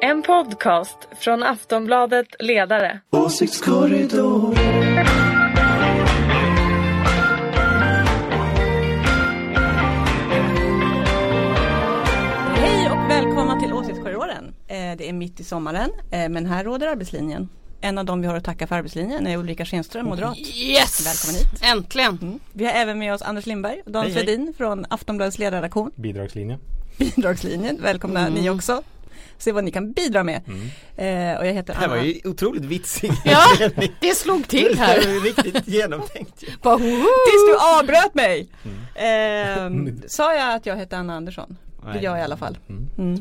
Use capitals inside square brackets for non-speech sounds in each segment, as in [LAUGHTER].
En podcast från Aftonbladet Ledare. Åsiktskorridor. Hej och välkomna till Åsiktskorridoren. Eh, Det är mitt i sommaren eh, men här råder arbetslinjen. En av dem vi har att tacka för arbetslinjen är Ulrika Schenström, moderat. Yes! Välkommen hit. Äntligen! Mm. Vi har även med oss Anders Lindberg och Dan. Svedin från Aftonbladets ledarredaktion. Bidragslinje. Bidragslinjen, välkomna Mm. ni också. Se vad ni kan bidra med. Eh, och jag heter Det här var Anna. ju otroligt vitsig [LAUGHS] Ja, [LAUGHS] det slog till Det här. var ju riktigt genomtänkt. [LAUGHS] Bara! Tills du avbröt mig! Mm. Eh, sa jag att jag hette Anna Andersson? Det Nej. gör jag i alla fall. Mm. Mm.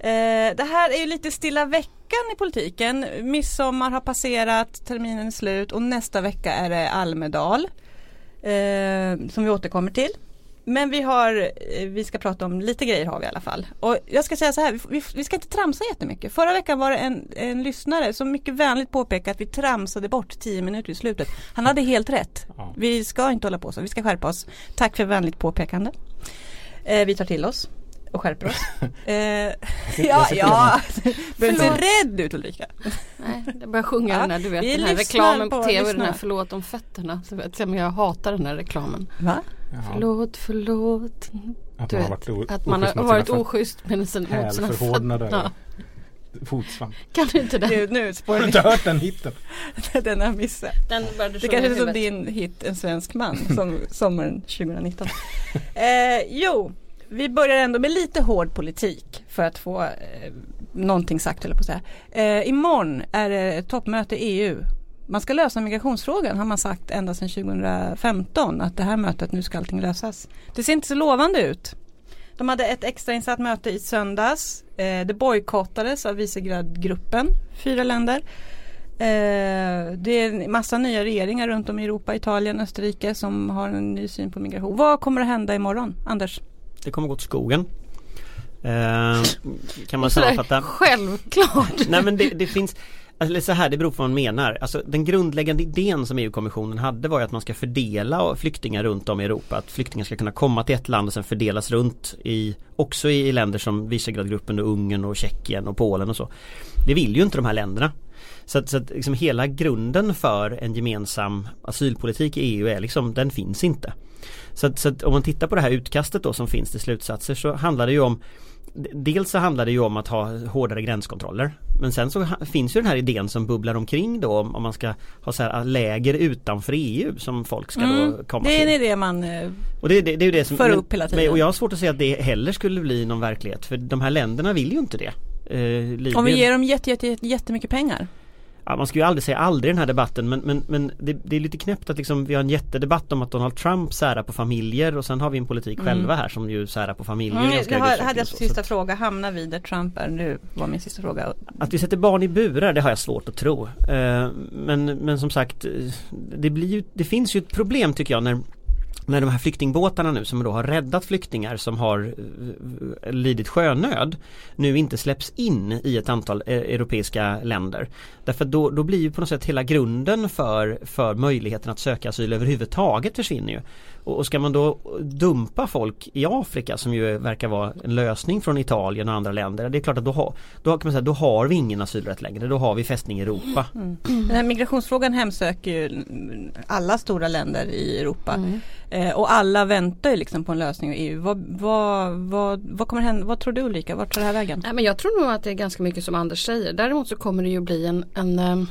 Eh, det här är ju lite stilla veckan i politiken. Midsommar har passerat, terminen är slut och nästa vecka är det Almedal. Eh, som vi återkommer till. Men vi har, eh, vi ska prata om lite grejer har vi i alla fall. Och jag ska säga så här, vi, vi, ska inte tramsa jättemycket. Förra veckan var det en, en lyssnare som mycket vänligt påpekade att vi tramsade bort 10 minuter i slutet. Han hade helt rätt. Vi ska inte hålla på så, vi ska skärpa oss. Tack för vänligt påpekande. Eh, vi tar till oss och skärper oss. [LAUGHS] Eh, [LAUGHS] ja, jag ja. Behöver inte rädd ut Ulrika. Nej, jag börjar sjunga Ja, den här, du vet den här reklamen på, på- tv, den här förlåt om fötterna. Du vet, men jag hatar den här reklamen. Va? Jaha. Förlåt, förlåt. Att Du man har vet, varit att man har varit sina oschysst med sin, mot sina fötter. Fotsvamp. Kan du inte den? Gud, nu Har du inte hört den hitten? [LAUGHS] den har missat. Den började Det kanske är som din hit En svensk man som sommaren 2019. eh, jo, vi börjar ändå med lite hård politik för att få eh, någonting sagt eller på så här. Eh, imorgon är det ett toppmöte i EU. Man ska lösa migrationsfrågan har man sagt ända sedan 2015 att det här mötet nu ska allting lösas. Det ser inte så lovande ut. De hade ett extrainsatt möte i söndags. Eh, det bojkottades av Visegradgruppen, fyra länder. Eh, det är en massa nya regeringar runt om i Europa, Italien, Österrike som har en ny syn på migration. Vad kommer att hända imorgon, Anders? Det kommer gå till skogen. Eh, kan man sammanfatta? Självklart. Nej men det, det finns Alltså så här, det beror på vad man menar. Alltså den grundläggande idén som EU-kommissionen hade var ju att man ska fördela flyktingar runt om i Europa. Att flyktingar ska kunna komma till ett land och sen fördelas runt i också i länder som Visegrad-gruppen och Ungern och Tjeckien och Polen och så. Det vill ju inte de här länderna. Så att, så att liksom hela grunden för en gemensam asylpolitik i EU är liksom, den finns inte. Så att, så att om man tittar på det här utkastet då som finns till slutsatser så handlar det ju om Dels så handlar det ju om att ha hårdare gränskontroller Men sen så finns ju den här idén som bubblar omkring då om, om man ska ha så här läger utanför EU som folk ska då komma Mm. Det är en till. idé man eh, Och det, det, det är det som för men- upp hela tiden. men- Och jag har svårt att säga att det heller skulle bli någon verklighet för de här länderna vill ju inte det. Eh, Om vi ger dem jätte, jätte, jättemycket pengar. Ja, man ska ju aldrig säga aldrig i den här debatten men, men, men det, det är lite knäppt att liksom, vi har en jättedebatt om att Donald Trump särar på familjer och sen har vi en politik själva här som ju särar på familjer Mm, det har, hade jag så. sista Så fråga, hamnar vi där Trump är nu? Var min sista fråga. Att vi sätter barn i burar det har jag svårt att tro. Eh, Men, men som sagt det, blir ju, det finns ju ett problem tycker jag när när de här flyktingbåtarna nu som då har räddat flyktingar som har eh, eh, lidit sjönöd nu inte släpps in i ett antal eh, europeiska länder. Därför då, då blir ju på något sätt hela grunden för, för möjligheten att söka asyl överhuvudtaget försvinner ju. Och, ska man då dumpa folk i Afrika som ju verkar vara en lösning från Italien och andra länder. Det är klart att då har, då kan man säga, då har vi ingen asylrätt längre. Då har vi fästning i Europa. Den här migrationsfrågan hemsöker ju alla stora länder i Europa. Mm. Eh, och alla väntar ju liksom på en lösning i EU. Vad, vad, vad, vad kommer hända? Vad tror du Ulrika? Vart tar det här vägen? Nej, men jag tror nog att det är ganska mycket som Anders säger. Däremot så kommer det ju bli en, en eh,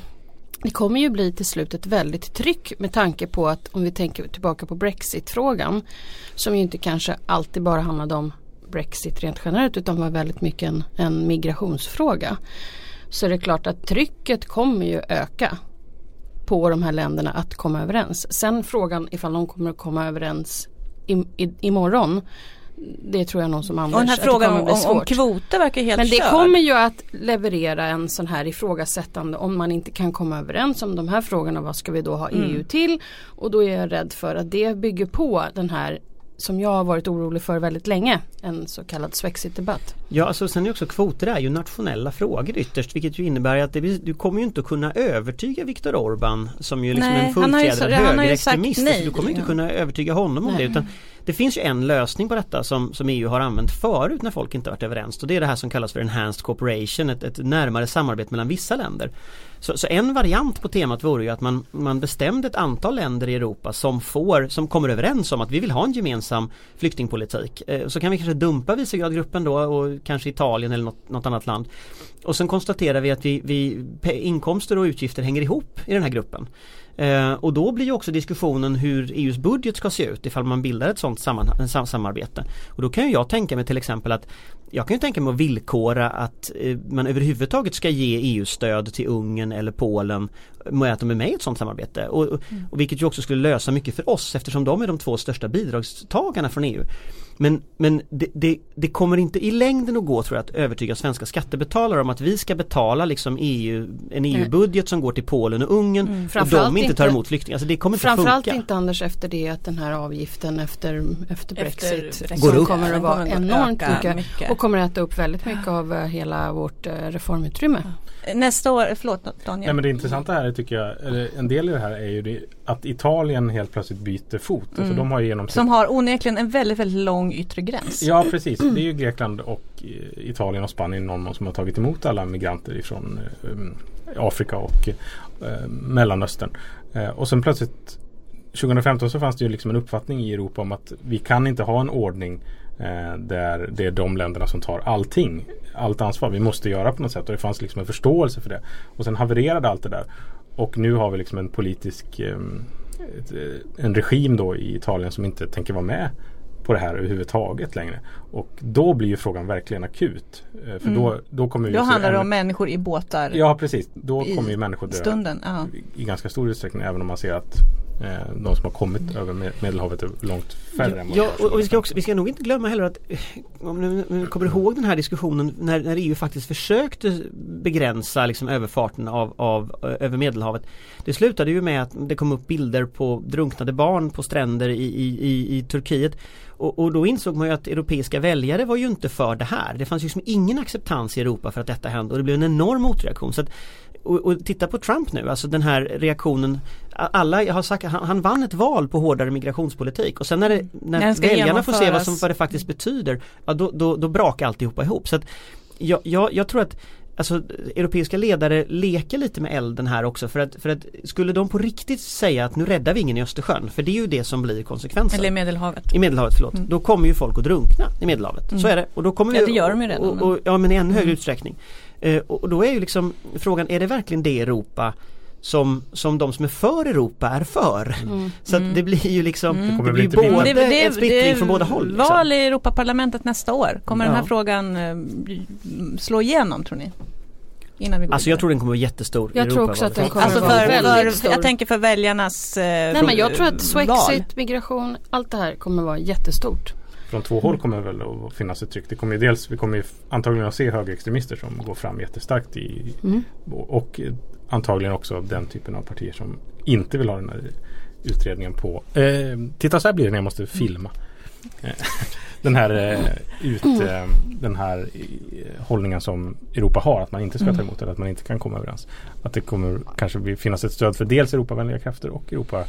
det kommer ju bli till slut ett väldigt tryck med tanke på att om vi tänker tillbaka på Brexit-frågan som ju inte kanske alltid bara handlade om Brexit rent generellt utan var väldigt mycket en, en migrationsfråga. Så är det klart att trycket kommer ju öka på de här länderna att komma överens. Sen frågan ifall de kommer att komma överens i, i, imorgon det tror jag någon som Anders Och den här frågan om, om, om kvoter verkar helt Men det körd. kommer ju att leverera en sån här ifrågasättande om man inte kan komma överens om de här frågorna. Vad ska vi då ha EU till? Och då är jag rädd för att det bygger på den här som jag har varit orolig för väldigt länge. En så kallad Swexit-debatt. Ja, alltså sen är också kvoter är ju nationella frågor ytterst vilket ju innebär att det, du kommer ju inte att kunna övertyga Viktor Orban som ju liksom Nej, en fullfjädrad så- han har ju sagt högerextremist. nej. Alltså, du kommer inte Ja. kunna övertyga honom om Nej. det utan det finns ju en lösning på detta som, som EU har använt förut när folk inte varit överens och det är det här som kallas för Enhanced Cooperation, ett, ett närmare samarbete mellan vissa länder. Så, så, en variant på temat vore ju att man, man bestämde ett antal länder i Europa som får, som kommer överens om att vi vill ha en gemensam flyktingpolitik. Eh, så kan vi kanske dumpa Visegradgruppen då och kanske Italien eller något, något annat land. Och sen konstaterar vi att vi, vi, inkomster och utgifter hänger ihop i den här gruppen. Eh, och då blir ju också diskussionen hur EUs budget ska se ut ifall man bildar ett sådant sam samarbete. Och då kan jag tänka mig till exempel att jag kan ju tänka mig att villkora att eh, man överhuvudtaget ska ge EU-stöd till Ungern eller Polen med att de är med i ett sådant samarbete. Och, mm. och vilket ju också skulle lösa mycket för oss eftersom de är de två största bidragstagarna från EU. Men, men det, det, det, kommer inte i längden att gå tror jag att övertyga svenska skattebetalare om att vi ska betala liksom EU, en EU-budget som går till Polen och Ungern mm. och de inte tar emot flyktingar. Alltså det kommer inte framförallt funka. inte Anders efter det att den här avgiften efter, efter Brexit efter, går upp. kommer att vara enormt mycket, mycket, och kommer att äta upp väldigt mycket av eh, hela vårt eh, reformutrymme. Nästa år, förlåt Daniel. Nej, men det intressanta här tycker jag, eller en del i det här är ju det, att Italien helt plötsligt byter fot. Alltså, mm. Alltså de har genom Som har onekligen en väldigt, väldigt lång yttre gräns. Ja precis, det är ju Grekland och eh, Italien och Spanien någon som har tagit emot alla migranter ifrån um, Afrika och uh, Mellanöstern. Uh, och sen plötsligt 2015 så fanns det ju liksom en uppfattning i Europa om att vi kan inte ha en ordning Eh, där det är de länderna som tar allting. Allt ansvar. Vi måste göra på något sätt och det fanns liksom en förståelse för det. Och sen havererade allt det där. Och nu har vi liksom en politisk ehm, eh, en regim då i Italien som inte tänker vara med på det här överhuvudtaget längre. Och då blir ju frågan verkligen akut. Eh, för mm. då, då kommer Då handlar det om människor i båtar. Ja precis. Då kommer ju människor dö. Stunden, I ganska stor utsträckning även om man ser att Eh, de som har kommit över Medelhavet är långt färre. Ja, ja och, och vi, ska också, vi ska nog inte glömma heller att eh, om ni kommer ihåg den här diskussionen när, när EU faktiskt försökte begränsa liksom, överfarten av, av, eh, över Medelhavet. Det slutade ju med att det kom upp bilder på drunknade barn på stränder i, i, i, i Turkiet. Och, och, då insåg man ju att europeiska väljare var ju inte för det här. Det fanns ju liksom ingen acceptans i Europa för att detta hände och det blev en enorm motreaktion. Så att och, och, titta på Trump nu, alltså den här reaktionen Alla har sagt han, han vann ett val på hårdare migrationspolitik och sen när, det, när väljarna får se vad, som, vad det faktiskt betyder ja, då, då, då brakar alltihopa ihop. Så att jag, jag, jag tror att Alltså europeiska ledare leker lite med elden här också för att, för att skulle de på riktigt säga att nu räddar vi ingen i Östersjön för det är ju det som blir konsekvensen. Eller i Medelhavet. I Medelhavet, förlåt. Mm. Då kommer ju folk att drunkna i Medelhavet. Mm. Så är det. Och då kommer ja det gör de ju redan. Och, och, ja men i ännu högre mm. utsträckning. Eh, och då är ju liksom frågan, är det verkligen det Europa som, som de som är för Europa är för. Mm. Så att mm. det blir ju liksom mm. det, blir både det, det, en splittring från båda håll. Liksom. Val i Europaparlamentet nästa år. Kommer ja. den här frågan eh, slå igenom tror ni? Innan vi går alltså jag tror den kommer vara jättestor. Jag tror också att den kommer alltså vara väldigt stor. Jag tänker för väljarnas eh, Nej men jag tror att Swexit, migration, allt det här kommer vara jättestort från två håll kommer väl att finnas ett tryck. Det kommer dels, vi kommer antagligen att se högerextremister som går fram jättestarkt i, mm. och antagligen också den typen av partier som inte vill ha den här utredningen på. Eh, titta så här blir det när jag måste filma. Den här, eh, ut, mm. eh, den här eh, hållningen som Europa har. Att man inte ska ta mm. emot eller att man inte kan komma överens. Att det kommer kanske finnas ett stöd för dels Europavänliga krafter och Europa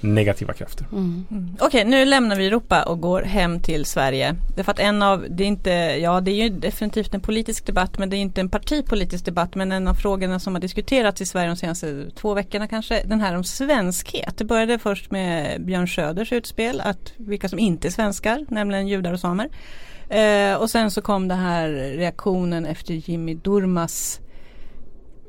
negativa krafter. Mm. Mm. Okej, okay, nu lämnar vi Europa och går hem till Sverige. Därför att en av, det är inte, ja det är ju definitivt en politisk debatt men det är inte en partipolitisk debatt men en av frågorna som har diskuterats i Sverige de senaste två veckorna kanske, den här om svenskhet. Det började först med Björn Söders utspel att vilka som inte är svenskar, nämligen judar och samer. Eh, och sen så kom det här reaktionen efter Jimmy Durmas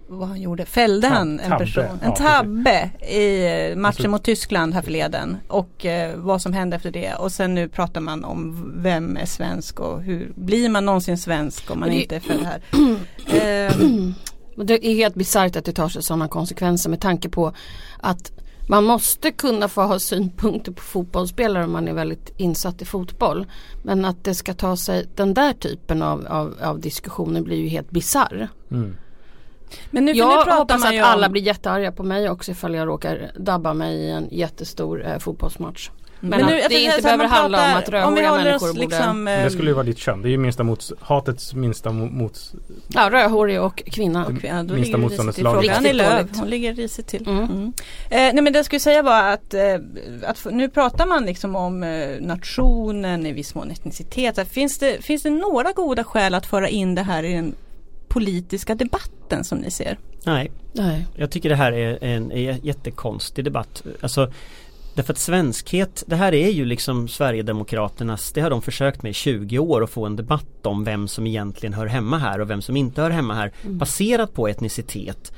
vad han gjorde, fällde Tab han en tabbe, person, en tabbe ja, i matchen alltså, mot Tyskland härförleden och eh, vad som hände efter det. Och sen nu pratar man om vem är svensk och hur blir man någonsin svensk om man det, inte är född här. [CLEARS THROAT] eh, det är helt bisarrt att det tar sig sådana konsekvenser med tanke på att man måste kunna få ha synpunkter på fotbollsspelare om man är väldigt insatt i fotboll. Men att det ska ta sig den där typen av, av, av diskussioner blir ju helt bisarr. Mm. Men nu, jag nu hoppas att alla blir jättearga på mig också ifall jag råkar dabba mig i en jättestor eh, fotbollsmatch. Men, nu- att det inte behöver handla om pratar- att om rödhåriga människor borde liksom, Men det skulle ju vara ditt kön. Det är ju minsta mots, hatets minsta mo- mots... Ja, rödhårig och kvinna. Och kvinna, då Minsta motståndets lag. Riktigt dåligt. hon ligger risigt till. Mm. Mm. Eh, nej men det jag skulle säga var att, eh, att nu pratar man liksom om eh, nationen, i viss mån etnicitet. Finns det, finns det några goda skäl att föra in det här i den politiska debatten som ni ser? Nej, Nej. jag tycker det här är en, är jättekonstig debatt. Alltså Därför att svenskhet, det här är ju liksom Sverigedemokraternas, det har de försökt med i 20 år att få en debatt om vem som egentligen hör hemma här och vem som inte hör hemma här baserat på etnicitet.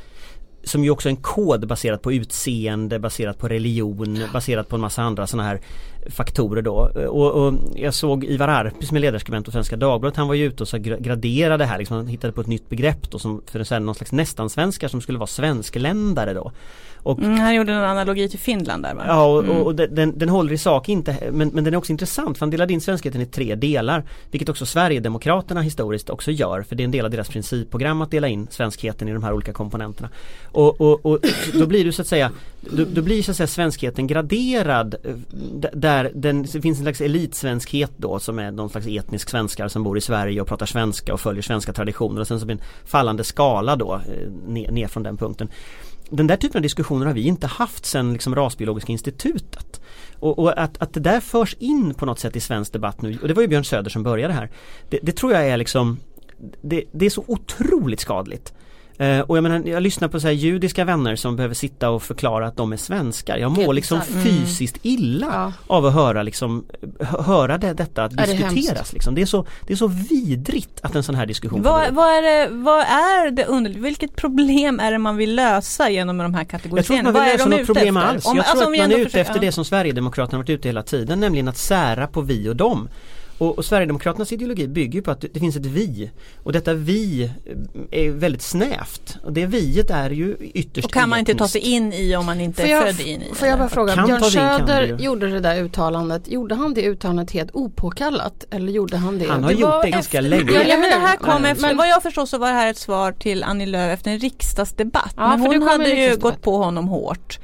Som ju också är en kod baserat på utseende, baserat på religion, baserat på en massa andra sådana här faktorer då. Och, och jag såg Ivar Arpi som är ledarskribent på Svenska Dagbladet, han var ju ute och så gra- graderade det här, liksom, han hittade på ett nytt begrepp då som för någon slags nästan-svenskar som skulle vara svenskländare då. Och Mm, han gjorde en analogi till Finland där va? Ja och, Mm. och, och den- den, håller i sak inte men, men den är också intressant för han delade in svenskheten i tre delar Vilket också Sverigedemokraterna historiskt också gör för det är en del av deras principprogram att dela in svenskheten i de här olika komponenterna Och, och, och då blir du så att säga då, då blir så att säga svenskheten graderad eh, där den, det finns en slags elitsvenskhet då som är någon slags etnisk svenskar som bor i Sverige och pratar svenska och följer svenska traditioner och sen så blir en fallande skala då eh, ner, ner från den punkten den där typen av diskussioner har vi inte haft sedan liksom rasbiologiska institutet. Och, och att, att det där förs in på något sätt i svensk debatt nu, och det var ju Björn Söder som började här. Det, det tror jag är liksom det, det är så otroligt skadligt. Eh, och jag menar, jag lyssnar på så judiska vänner som behöver sitta och förklara att de är svenskar. Jag mår Helt liksom bisarrt. fysiskt illa Ja. av att höra liksom hö- Höra det, detta att det är diskuteras hemskt. liksom. det, är så, det är så vidrigt att en sån här diskussion Vad, vad, är det, vad är det under, vilket problem är det man vill lösa genom de här Jag tror inte kategoriseringarna? man vill är lösa något problem efter? alls. Om- jag alltså, tror att man är ändå ute försöker- efter det som Sverigedemokraterna varit ute hela tiden, nämligen att sära på vi och dem. Och, och Sverigedemokraternas ideologi bygger på att det, det finns ett vi. Och detta vi eh, är väldigt snävt. Och det viet är ju ytterst Och kan man inte ta sig in i om man inte Får är jag, född in i får jag bara det? fråga, Kan Björn Söder gjorde det där uttalandet, gjorde han det uttalandet helt opåkallat? Eller gjorde han det? Han har Det gjort det ganska efter- länge. Ja, ja men det här kom Men- efter, men- vad jag förstår så var det här ett svar till Annie Lööf efter en riksdagsdebatt. Ja, men för det hon hade ju gått på honom hårt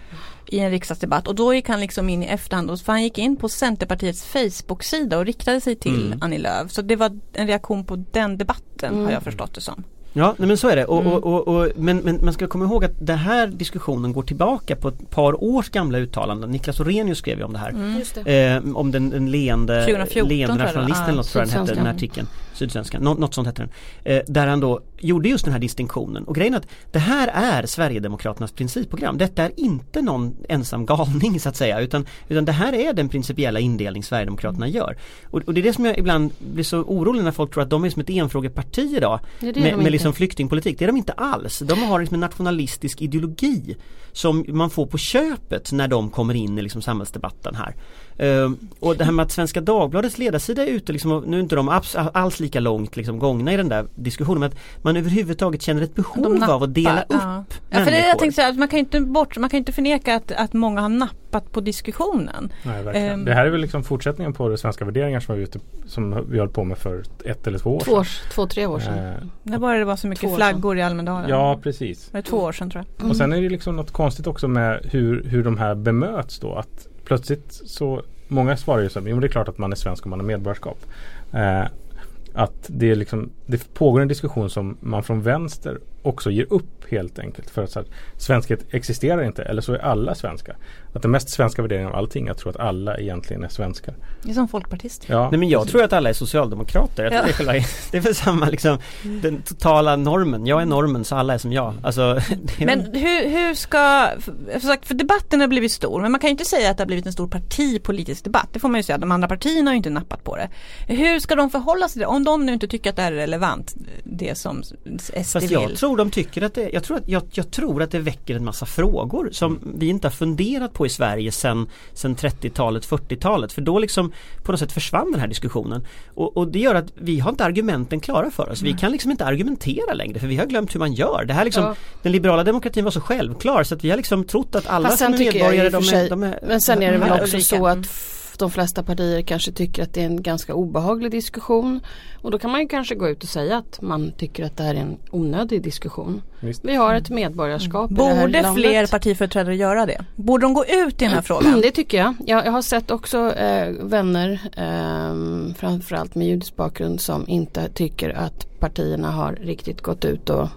i en riksdagsdebatt och då gick han liksom in i efterhand och- för han gick in på Centerpartiets Facebook-sida och riktade sig till Mm. Annie Lööf. Så det var en reaktion på den debatten Mm. har jag förstått det som. Ja, nej men så är det. Och, Mm. och, och, och, men, men man ska komma ihåg att den här diskussionen går tillbaka på ett par års gamla uttalanden. Niklas Orenius skrev ju om det här. Mm. Det. Eh, om den, den leende, 2014 leende nationalisten eller något tror jag den hette, den här artikeln. Sydsvenskan, Nå, något sånt hette den. Eh, där han då gjorde just den här distinktionen. Och grejen är att det här är Sverigedemokraternas principprogram. Detta är inte någon ensam galning så att säga. Utan, utan det här är den principiella indelning Sverigedemokraterna gör. Och, och det är det som jag ibland blir så orolig när folk tror att de är som ett enfrågeparti idag. De Med, inte. med liksom flyktingpolitik. Det är de inte alls. De har liksom en nationalistisk ideologi som man får på köpet när de kommer in i liksom samhällsdebatten här. Ehm, och det här med att Svenska Dagbladets ledarsida är ute, liksom, och nu är inte de alls lika långt liksom, gångna i den där diskussionen men att man överhuvudtaget känner ett behov av att dela upp ja. ja, för det jag tänkte säga, att man kan inte bort, man kan inte förneka att, att många har nappat på diskussionen. Nej, verkligen. Ehm. Det här är väl liksom fortsättningen på det svenska värderingar som, vi, ute, som vi höll på med för ett eller två år Två, sedan. års, två, tre år sedan. Eh, var det var så mycket Två flaggor i Almedalen? ja, precis. Var det två år sedan tror jag? Och sen är det liksom något konstigt också med hur, hur de här bemöts då. Att plötsligt så Många svarar ju så här, jo men det är klart att man är svensk om man har medborgarskap. Eh, att det, är liksom, det pågår en diskussion som man från vänster också ger upp helt enkelt. För att så här, svenskhet existerar inte eller så är alla svenskar. Att den mest svenska värderingen av allting är att tro att alla egentligen är svenskar. Det är som folkpartist. Ja, Nej men jag precis. tror att alla är socialdemokrater. Jag tror Ja. det, är [LAUGHS] det är väl samma liksom Den totala normen. Jag är normen så alla är som jag. Alltså, [LAUGHS] Men hur, hur ska, för, för sagt, för debatten har blivit stor men man kan ju inte säga att det har blivit en stor partipolitisk debatt. Det får man ju säga, de andra partierna har ju inte nappat på det. Hur ska de förhålla sig till det? Om de nu inte tycker att det är relevant, det som SD Fast vill. Jag tror de tycker att det, jag tror att, jag, jag tror att det väcker en massa frågor som vi inte har funderat på i Sverige sedan, sedan 30-talet, 40-talet. För då liksom på något sätt försvann den här diskussionen. Och, och det gör att vi har inte argumenten klara för oss. Vi kan liksom inte argumentera längre för vi har glömt hur man gör. Det här liksom, Ja. Den liberala demokratin var så självklar så att vi har liksom trott att alla Fast som sen är medborgare de är, de är men sen är det väl också så att f- de flesta partier kanske tycker att det är en ganska obehaglig diskussion. Och då kan man ju kanske gå ut och säga att man tycker att det här är en onödig diskussion. Visst. Vi har ett medborgarskap i det här Borde landet. fler partiföreträdare göra det? Borde de gå ut i den här frågan? Det tycker jag. Jag, jag har sett också eh, vänner, eh, framförallt med judisk bakgrund, som inte tycker att partierna har riktigt gått ut och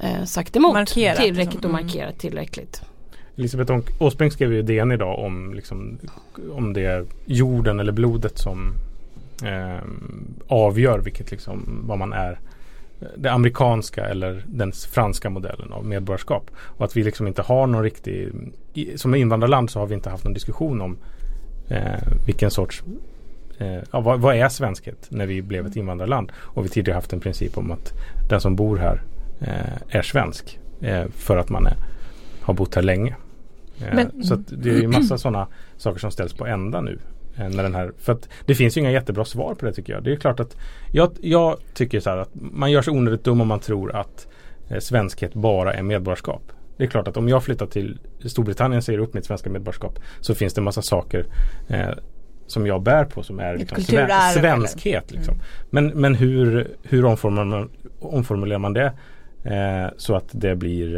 eh, sagt emot Markerat, tillräckligt liksom. och Mm. markerat tillräckligt. Elisabeth Åsbrink skrev ju i DN idag om, liksom, om det är jorden eller blodet som eh, avgör vilket liksom, vad man är. Eh, det amerikanska eller den franska modellen av medborgarskap. Och att vi liksom inte har någon riktig, i, som invandrarland så har vi inte haft någon diskussion om eh, vilken sorts Eh, ja, vad, vad är svenskhet när vi blev ett invandrarland? Och vi tidigare haft en princip om att den som bor här eh, är svensk eh, för att man är, har bott här länge. Eh, Men- så det är ju massa [CLEARS THROAT] sådana saker som ställs på ända nu. eh, När den här, för att det finns ju inga jättebra svar på det tycker jag. Det är klart att jag, jag tycker så här att man gör sig onödigt dum om man tror att eh, svenskhet bara är medborgarskap. Det är klart att om jag flyttar till Storbritannien och säger upp mitt svenska medborgarskap så finns det en massa saker eh, som jag bär på som är liksom sven- svenskhet. Liksom. Men, men hur, hur omformulerar, man, omformulerar man det eh, så att det blir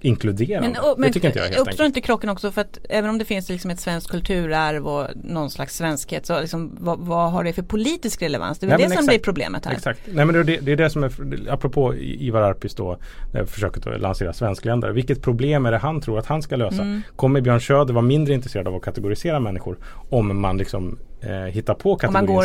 inkluderande? Men, och, men det tycker inte jag helt uppstår inte krocken också för att även om det finns liksom ett svenskt kulturarv och någon slags svenskhet så liksom, vad, vad har det för politisk relevans? Det är Nej, det som exakt. blir problemet här. Exakt. Nej men det, det är det som är, apropå Ivar Arpis då, eh, försöket att lansera svenskländare. Vilket problem är det han tror att han ska lösa? Mm. Kommer Björn Söder vara mindre intresserad av att kategorisera människor om man liksom eh, hittar på kategorin på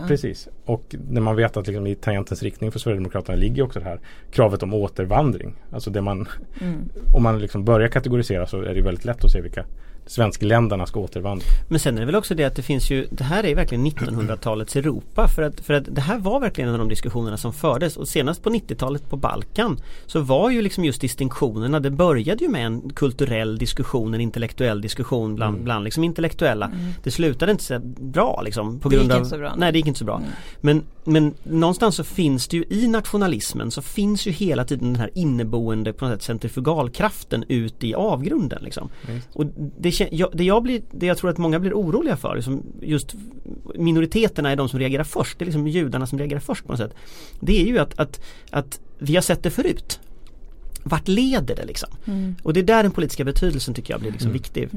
Då, precis. Och när man vet att liksom i tangentens riktning för Sverigedemokraterna ligger också det här kravet om återvandring. Alltså det man, Mm. om man liksom börjar kategorisera så är det väldigt lätt att se vilka svenskländerna ska återvandra. Men sen är det väl också det att det finns ju Det här är verkligen 1900-talets Europa för att, för att det här var verkligen en av de diskussionerna som fördes och senast på 90-talet på Balkan så var ju liksom just distinktionerna Det började ju med en kulturell diskussion, en intellektuell diskussion bland, Mm. bland liksom intellektuella Det slutade inte så bra liksom på Det gick grund av inte så bra. Nej det gick inte så bra Mm. men, men någonstans så finns det ju i nationalismen så finns ju hela tiden den här inneboende på något sätt centrifugalkraften ut i avgrunden liksom. Och det, det, jag, det, jag blir, det jag tror att många blir oroliga för, liksom just minoriteterna är de som reagerar först, det är liksom judarna som reagerar först på något sätt. Det är ju att, att, att vi har sett det förut. Vart leder det liksom? Mm. Och det är där den politiska betydelsen tycker jag blir liksom viktig.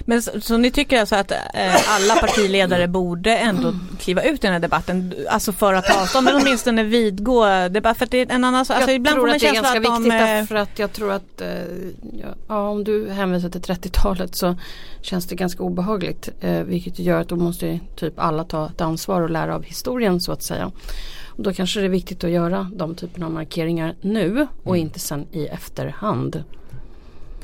Men så, så ni tycker alltså att eh, alla partiledare borde ändå kliva ut i den här debatten, alltså för att ta avstånd, men åtminstone vidgå debatt, för att det är en annan sak, alltså jag ibland tror får man att det är ganska att de, viktigt eh, därför att jag tror att eh, ja, om du hänvisar till 30-talet så känns det ganska obehagligt. Eh, vilket gör att då måste typ alla ta ett ansvar och lära av historien så att säga. Och då kanske det är viktigt att göra de typerna av markeringar nu och inte sen i efterhand.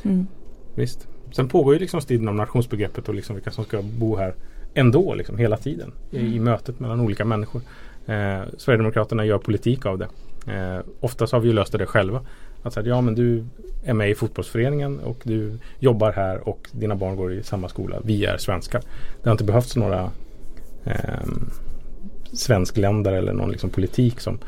mm. Visst. Sen pågår ju liksom striden om nationsbegreppet och liksom vilka som ska bo här ändå liksom hela tiden i, i mötet mellan olika människor. Eh, Sverigedemokraterna gör politik av det. Eh, oftast har vi ju löst det själva. Att säga, ja men du är med i fotbollsföreningen och du jobbar här och dina barn går i samma skola. Vi är svenskar. Det har inte behövts några eh, svenskländare eller någon liksom politik som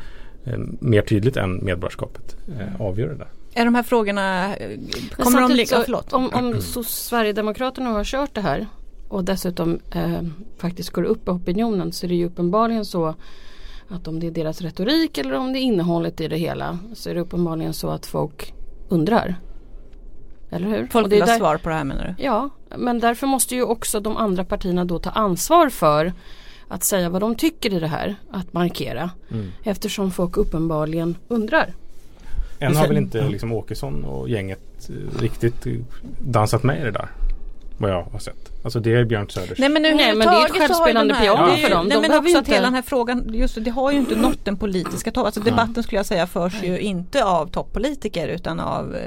eh, mer tydligt än medborgarskapet eh, avgör det där. Är de här frågorna, eh, kommer de ligga, så. Om, om så Sverigedemokraterna har kört det här och dessutom eh, faktiskt går upp i opinionen så är det ju uppenbarligen så att om det är deras retorik eller om det är innehållet i det hela så är det uppenbarligen så att folk undrar. Eller hur? Folk vill ha svar på det här menar du? Ja, men därför måste ju också de andra partierna då ta ansvar för att säga vad de tycker i det här, att markera. Eftersom folk uppenbarligen undrar. Än har väl inte liksom Åkesson och gänget eh, riktigt eh, dansat med i det där. Vad jag har sett. Alltså det är Björn Söders. Nej men Nej, men det är ett självspelande piano ju- för dem. Nej De men också ju att inte- hela den här frågan, just det, det har ju inte nått den politiska toppen. Alltså debatten skulle jag säga förs ju inte av toppolitiker utan av eh,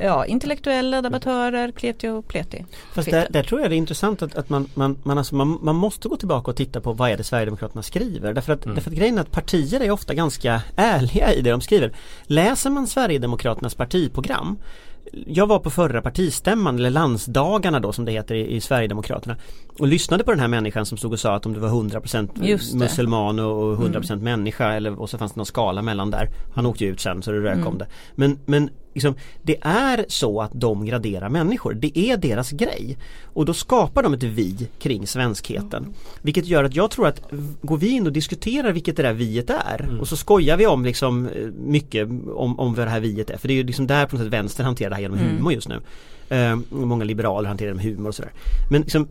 ja, intellektuella debattörer, kleti och pleti. Fast där, där tror jag det är intressant att, att man, man, man, alltså man, man måste gå tillbaka och titta på vad är det Sverigedemokraterna skriver. Därför att, därför att grejen är att partier är ofta ganska ärliga i det de skriver. Läser man Sverigedemokraternas partiprogram jag var på förra partistämman, eller landsdagarna då som det heter i, i Sverigedemokraterna och lyssnade på den här människan som stod och sa att om du var 100% Just det. muselman och och 100% människa eller, och så fanns det någon skala mellan där. Han åkte ju ut sen så det rök Mm. om det. Men, men liksom, det är så att de graderar människor. Det är deras grej. Och då skapar de ett vi kring svenskheten. Vilket gör att jag tror att går vi in och diskuterar vilket det där viet är och så skojar vi om liksom eh, mycket om, om vad det här viet är. För det är ju liksom där på något sätt vänstern hanterar det här genom humor just nu. Eh, och många liberaler hanterar det med humor och sådär. Men liksom,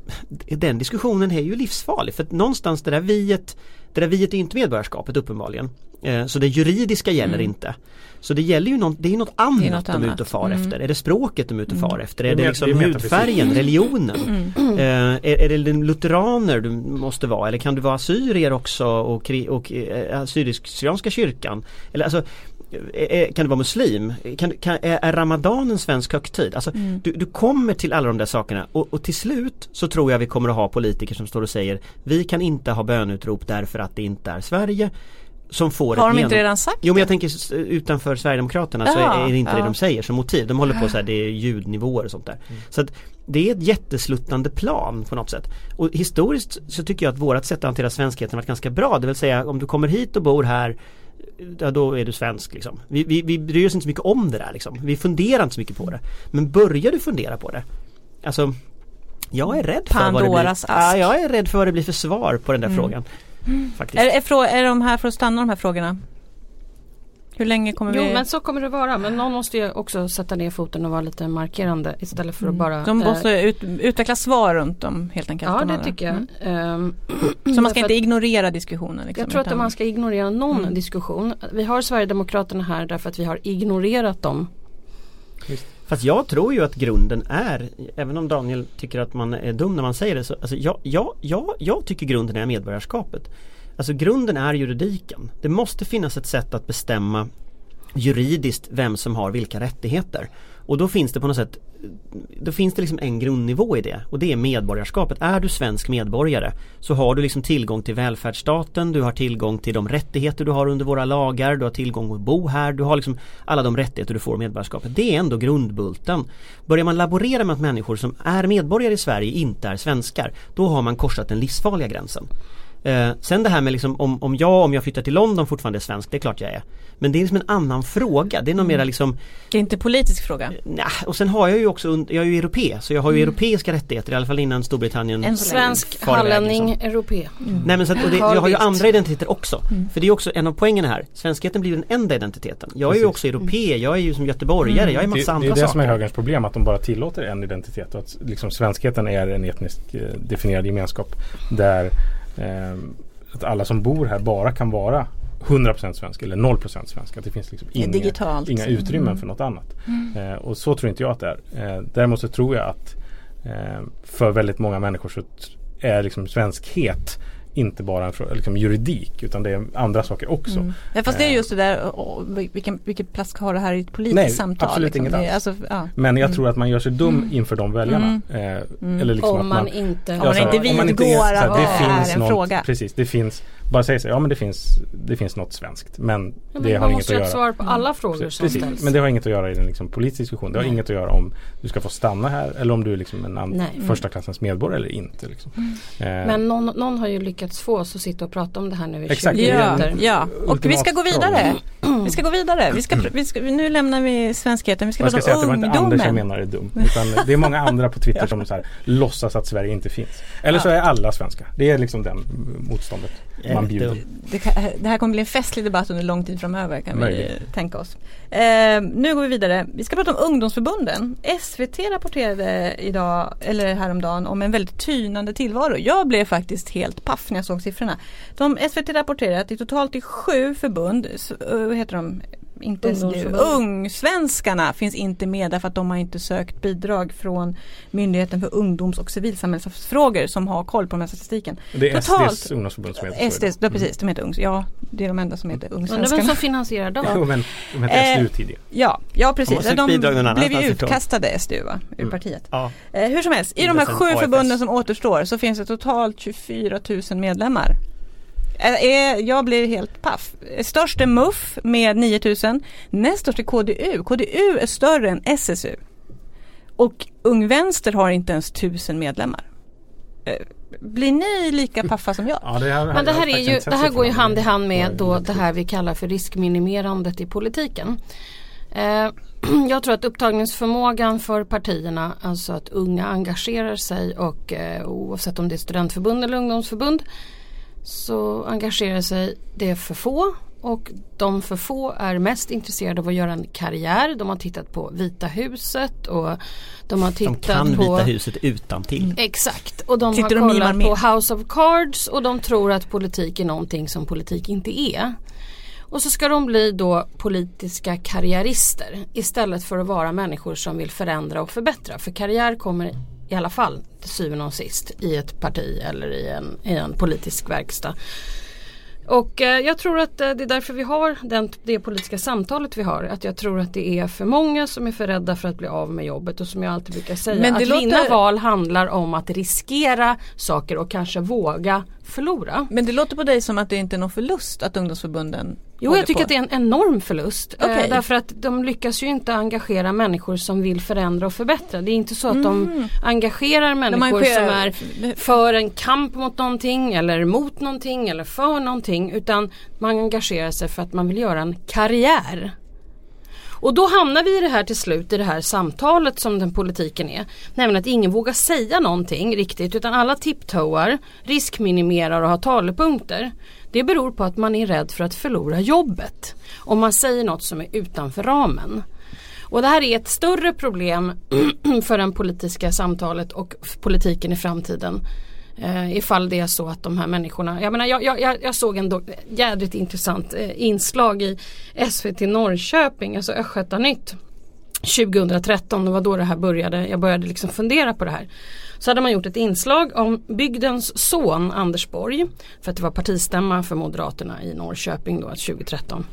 den diskussionen är ju livsfarlig för att någonstans det där viet Det där viet är inte medborgarskapet uppenbarligen. Eh, så det juridiska gäller inte. Så det gäller ju något, det är något annat något de är ute och far efter. Är det språket de är ute och far efter? Är Det är liksom det är hudfärgen, religionen? Eh, är, är det den lutheraner du måste vara? Eller kan du vara assyrier också och, kri- och eh, assyrisk-syrianska kyrkan? Eller alltså kan du vara muslim? Kan, kan, är, är ramadan en svensk högtid? Alltså, du, du kommer till alla de där sakerna och, och till slut så tror jag vi kommer att ha politiker som står och säger Vi kan inte ha bönutrop därför att det inte är Sverige som får Har de inte redan sagt Jo men jag det? tänker utanför Sverigedemokraterna så Ja, är det inte det ja. de säger som motiv. De håller på så här, det är ljudnivåer och sånt där. Så att det är ett jättesluttande plan på något sätt. Och historiskt så tycker jag att vårat sätt att hantera svenskheten varit ganska bra. Det vill säga om du kommer hit och bor här Ja då är du svensk liksom. Vi, vi, vi bryr oss inte så mycket om det där liksom. Vi funderar inte så mycket på det. Men börjar du fundera på det Alltså Jag är rädd för vad det blir ja. Jag är rädd för vad det blir för svar på den där frågan. Faktiskt. Är, är, är de här för att stanna de här frågorna? Hur länge kommer Jo vi? men så kommer det vara men någon måste ju också sätta ner foten och vara lite markerande istället för att bara de eh, måste ut, utveckla svar runt dem helt enkelt. Ja de det här. tycker jag. Mm. Ehm, Så man ska [CLEARS THROAT] inte ignorera diskussionen? Liksom, Jag tror att man ska ignorera någon Mm. diskussion. Vi har Sverigedemokraterna här därför att vi har ignorerat dem. Fast jag tror ju att grunden är, även om Daniel tycker att man är dum när man säger det, så alltså jag, jag, jag, jag tycker grunden är medborgarskapet. Alltså grunden är juridiken. Det måste finnas ett sätt att bestämma juridiskt vem som har vilka rättigheter. Och då finns det på något sätt Då finns det liksom en grundnivå i det och det är medborgarskapet. Är du svensk medborgare så har du liksom tillgång till välfärdsstaten, du har tillgång till de rättigheter du har under våra lagar, du har tillgång att bo här, du har liksom alla de rättigheter du får i medborgarskapet. Det är ändå grundbulten. Börjar man laborera med att människor som är medborgare i Sverige inte är svenskar, då har man korsat den livsfarliga gränsen. Eh, sen det här med liksom om, om jag, om jag flyttar till London fortfarande är svensk, det är klart jag är. Men det är liksom en annan fråga, det är nog mera liksom Det är inte politisk fråga. Nja, och sen har jag ju också, jag är ju europé så jag har ju europeiska rättigheter i alla fall innan Storbritannien En Svensk, iväg, hallänning, liksom. europé. Nej men så att, och det, jag har ju andra identiteter också. För det är också en av poängerna här. Svenskheten blir den enda identiteten. Jag är ju Precis. också europé, jag är ju som göteborgare, jag är Det, massa det andra är det saker. som är högerns problem, att de bara tillåter en identitet och att liksom svenskheten är en etniskt eh, definierad gemenskap där eh, att alla som bor här bara kan vara 100% svensk eller 0% svensk. Att det finns liksom inga, digitalt. inga utrymmen Mm. för något annat. Eh, och så tror inte jag att det är. Eh, däremot så tror jag att eh, för väldigt många människor så är liksom svenskhet inte bara en fråga, liksom juridik utan det är andra saker också. Mm. Ja, fast det är Eh. just det där, och, vilken, vilken plats ska ha det här i ett politiskt Nej, samtal? absolut liksom. inget alls. Alltså, ja. Men jag Mm. tror att man gör sig dum inför de väljarna. Eh, Eller liksom Om att man man inte Om man inte vidgår att det är en något, fråga. Precis, det finns Bara säga så, ja men det finns Det finns något svenskt men Ja, det men har man inget måste att ju ha ett göra svar på alla frågor Precis, som precis. ställs. men det har inget att göra i en liksom, politisk diskussion. Det har Nej. inget att göra om du ska få stanna här eller om du är liksom en Nej. första klassens medborgare eller inte. Liksom. Eh, Men någon, någon har ju lyckats få oss att sitta och prata om det här nu i Exakt. 20 Ja, minuter. ja, och vi ska gå vidare. [CLEARS THROAT] Vi ska gå vidare. Vi ska, vi ska, nu lämnar vi svenskheten. Vi ska säga prata att det om var inte Anders jag ungdomen. menar är dum. Utan det är många andra på Twitter [LAUGHS] som så här, låtsas att Sverige inte finns. Eller så är alla svenska. Det är liksom den motståndet Jag man bjuder. Det, kan, det här kommer bli en festlig debatt under lång tid framöver kan Möjligt. vi tänka oss. Eh, nu går vi vidare. Vi ska prata om ungdomsförbunden. SVT rapporterade idag, eller häromdagen om en väldigt tynande tillvaro. Jag blev faktiskt helt paff när jag såg siffrorna. De, SVT rapporterar att det totalt är sju förbund, s- eh, heter de? Inte Ungdomsförbund. Ungsvenskarna finns inte med därför att de har inte sökt bidrag från Myndigheten för ungdoms och civilsamhällsfrågor som har koll på den här statistiken. Det är Totalt- SDs ungdomsförbund som heter SD, ja, precis, de heter Ungs, ja det är de enda som heter Undrar vem Ungsvenskarna. som finansierar dem? [LAUGHS] Jo men de heter Eh, SDU tidigare. Ja, ja De precis. De någon blev ju utkastade SDU va, ur Mm. partiet. Ja. Eh, hur som helst, i de här sju förbunden som återstår så finns det totalt 24 000 medlemmar. Jag blir helt paff. Störst är MUF med 9 000. Näst störst är KDU. KDU är större än SSU. Och Ung Vänster har inte ens 1000 medlemmar. Blir ni lika paffa som jag? Ja, det här, Men det här, är ju, det här går ju hand i hand med då det här vi kallar för riskminimerandet i politiken. [CLEARS THROAT] Jag tror att upptagningsförmågan för partierna, alltså att unga engagerar sig och oavsett om det är studentförbund eller ungdomsförbund så engagerar sig det för få och de för få är mest intresserade av att göra en karriär. De har tittat på Vita huset och de har tittat De kan på Vita huset utan till. Exakt och de Sitter har de kollat på House of Cards och de tror att politik är någonting som politik inte är. Och så ska de bli då politiska karriärister istället för att vara människor som vill förändra och förbättra. För karriär kommer i alla fall till syvende och sist i ett parti eller i en, i en politisk verkstad. Och eh, jag tror att eh, det är därför vi har den, det politiska samtalet vi har. Att jag tror att det är för många som är för rädda för att bli av med jobbet och som jag alltid brukar säga Men att låter- vinna val handlar om att riskera saker och kanske våga förlora. Men det låter på dig som att det inte är någon förlust att ungdomsförbunden Jo jag tycker på. att det är en enorm förlust. Eh, Okej. därför att de lyckas ju inte engagera människor som vill förändra och förbättra. Det är inte så att de engagerar människor engagerar- som är för en kamp mot någonting eller mot någonting eller för någonting. Utan man engagerar sig för att man vill göra en karriär. Och då hamnar vi i det här till slut i det här samtalet som den politiken är. Nämligen att ingen vågar säga någonting riktigt utan alla tiptoar, riskminimerar och har talepunkter. Det beror på att man är rädd för att förlora jobbet. Om man säger något som är utanför ramen. Och det här är ett större problem [CLEARS THROAT] för det politiska samtalet och politiken i framtiden. Eh, ifall det är så att de här människorna, jag menar jag, jag, jag- jag såg en do, jädrigt intressant eh, inslag i SVT Norrköping, alltså Östgötanytt 2013, det var då det här började, jag började liksom fundera på det här. Så hade man gjort ett inslag om bygdens son Anders Borg, för att det var partistämma för Moderaterna i Norrköping då alltså 2013.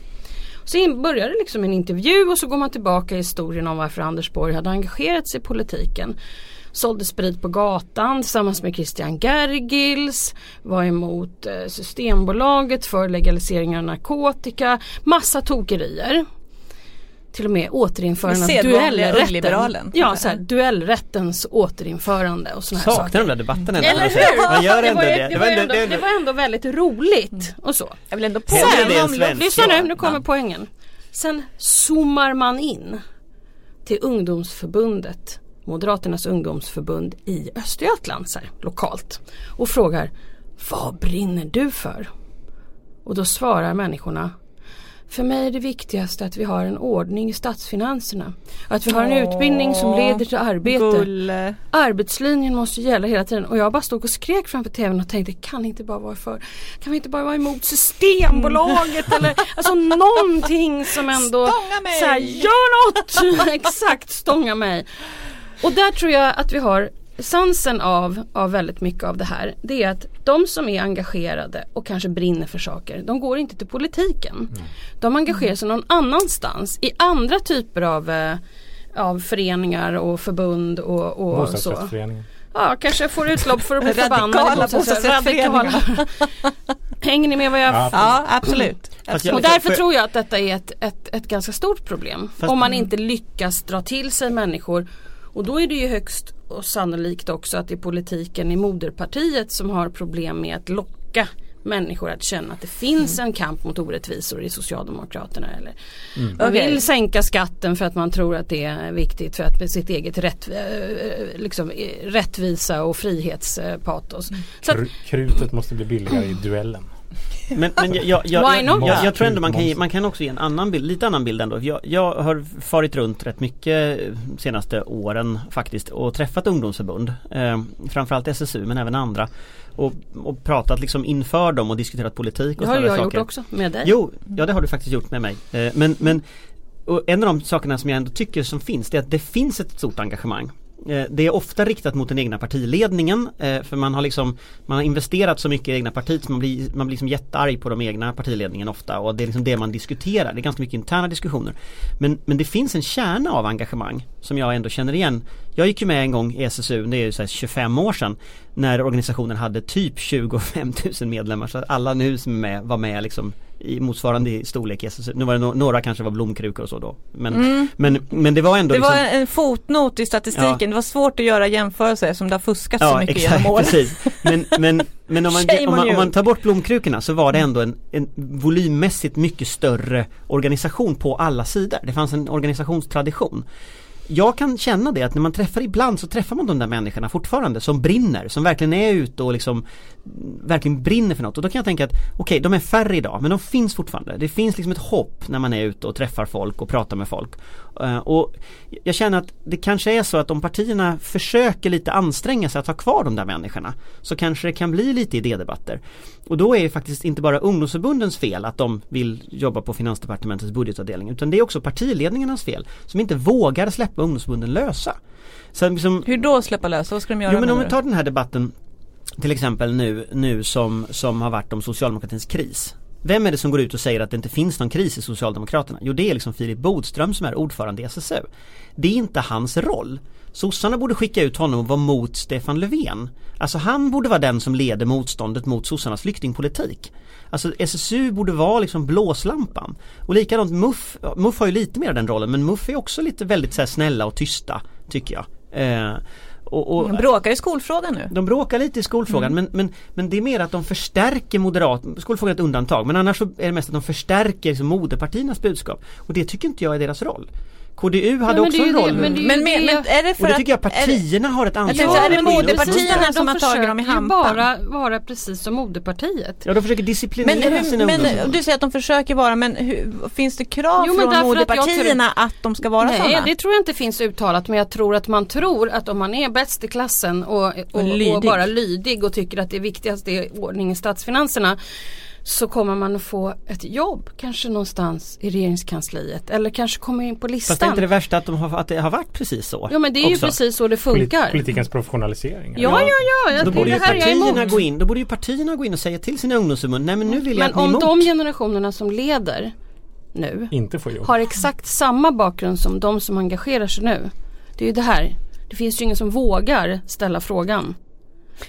Så började liksom en intervju och så går man tillbaka i historien om varför Anders Borg hade engagerat sig i politiken. Sålde sprit på gatan tillsammans med Christian Gergils, var emot eh, Systembolaget för legalisering av narkotika, massa tokerier. Till och med återinförande av duellrätten. Ja, så här, duellrättens återinförande och sådana här saker. Saknar de där debatterna ändå. Eller säger, hur? Man gör det, ändå var, ju- det. det, var ändå- det det ändå- var ändå väldigt roligt och så. Jag vill ändå påminna det. Lyssna nu, nu Ja. kommer poängen. Sen zoomar man in till ungdomsförbundet, Moderaternas ungdomsförbund i Östergötland, så här, lokalt. Och frågar, vad brinner du för? Och då svarar människorna, för mig är det viktigaste att vi har en ordning i statsfinanserna. Att vi har en Åh, utbildning som leder till arbete. Gulle. Arbetslinjen måste gälla hela tiden och jag bara stod och skrek framför tvn och tänkte kan inte bara vara för Kan vi inte bara vara emot Systembolaget eller alltså någonting som ändå Stånga mig! så här, Gör något! [LAUGHS] Exakt, stånga mig. Och där tror jag att vi har essensen av, av väldigt mycket av det här. Det är att de som är engagerade och kanske brinner för saker, de går inte till politiken. De engagerar sig någon annanstans i andra typer av eh, av föreningar och förbund och, och så. Ja, kanske får utlopp för att bli förbannad. Radikala. Hänger ni med vad jag Ja. Ja, absolut. Jag- och därför tror jag att detta är ett, ett, ett ganska stort problem. Fast- om man inte lyckas dra till sig människor. Och då är det ju högst och sannolikt också att det är politiken i moderpartiet som har problem med att locka människor att känna att det finns en kamp mot orättvisor i Socialdemokraterna. Eller Man Okej. vill sänka skatten för att man tror att det är viktigt för att med sitt eget rätt, eh, liksom, eh, rättvisa och frihetspatos. Så att, Kr- Krutet måste bli billigare i duellen. Men, men jag, jag, jag, jag, jag, jag tror ändå man kan, ge, man kan också ge en annan bild, lite annan bild ändå. Jag, jag har farit runt rätt mycket senaste åren faktiskt och träffat ungdomsförbund. Eh, framförallt SSU men även andra. Och, och pratat liksom inför dem och diskuterat politik och det har jag gjort saker. också med dig. Jo, ja det har du faktiskt gjort med mig. Eh, Men, men och en av de sakerna som jag ändå tycker som finns det är att det finns ett stort engagemang. Eh, det är ofta riktat mot den egna partiledningen eh, för man har liksom Man har investerat så mycket i egna partiet så man blir, man blir liksom jättearg på de egna partiledningen ofta och det är liksom det man diskuterar. Det är ganska mycket interna diskussioner. Men, men det finns en kärna av engagemang som jag ändå känner igen. Jag gick ju med en gång i SSU, det är ju så här 25 år sedan När organisationen hade typ 25 000 medlemmar så att alla nu som är med var med liksom i motsvarande storlek SSU. Nu var det no- några kanske var blomkrukor och så då. Men, men, men det var ändå Mm. Det var liksom, en fotnot i statistiken. Ja. Det var svårt att göra jämförelser som det har fuskats så Ja mycket exakt, genom åren. precis. Men, men, men om man, [LAUGHS] om, man, om man tar bort blomkrukorna så var det ändå en, en volymmässigt mycket större organisation på alla sidor. Det fanns en organisationstradition. Jag kan känna det att när man träffar ibland så träffar man de där människorna fortfarande som brinner, som verkligen är ute och liksom verkligen brinner för något och då kan jag tänka att okej, de är färre idag men de finns fortfarande. Det finns liksom ett hopp när man är ute och träffar folk och pratar med folk. Eh, och jag känner att det kanske är så att om partierna försöker lite anstränga sig att ha kvar de där människorna så kanske det kan bli lite idédebatter. Och då är det faktiskt inte bara ungdomsförbundens fel att de vill jobba på Finansdepartementets budgetavdelning utan det är också partiledningarnas fel som inte vågar släppa ungdomsförbunden lösa. Så liksom, Hur då släppa lös? Vad ska de göra Jo men om vi tar den här debatten till exempel nu, nu som, som har varit om socialdemokratins kris. Vem är det som går ut och säger att det inte finns någon kris i Socialdemokraterna? Jo det är liksom Filip Bodström som är ordförande i SSU. Det är inte hans roll. Sossarna borde skicka ut honom och vara mot Stefan Löfven. Alltså han borde vara den som leder motståndet mot sossarnas flyktingpolitik. Alltså SSU borde vara liksom blåslampan. Och likadant MUF, MUF har ju lite mer den rollen men MUF är också lite väldigt så här, snälla och tysta tycker jag. Eh, och, och, De bråkar i skolfrågan nu. de bråkar lite i skolfrågan men, men, men det är mer att de förstärker moderat, skolfrågan är ett undantag men annars så är det mest att de förstärker liksom moderpartiernas budskap och det tycker inte jag är deras roll. KDU hade men också är en det- roll men det är ju Men, men, men är det för och det att... tycker jag är partierna har ett ansvar. säga, är det och moderpartierna bestämma. som har tagit dem i hampan? bara vara precis som moderpartiet. Ja de försöker disciplinera Men, sina men ungdomar. du säger att de försöker vara men hur, finns det krav Jo, men från därför att moderpartierna att, de ska vara Nej sådana? det tror jag inte finns uttalat men jag tror att man tror att om man är bäst i klassen och, och, och, lydig. bara lydig och tycker att det viktigaste är ordning i statsfinanserna så kommer man att få ett jobb kanske någonstans i regeringskansliet eller kanske kommer in på Fast det är inte det listan. värsta att, de har, att det har varit precis så. Ja men det är ju också. precis så det Polit- funkar. politikens professionalisering. Ja, ja, ja, jag, Då det, borde ju partierna gå in, då borde ju partierna gå in och säga till sina ungdomsförbund, nej men nu vill jag Men att ni om emot. de generationerna som leder nu Inte få jobb. har exakt samma bakgrund som de som engagerar sig nu. Det är ju det här. Det finns ju ingen som vågar ställa frågan.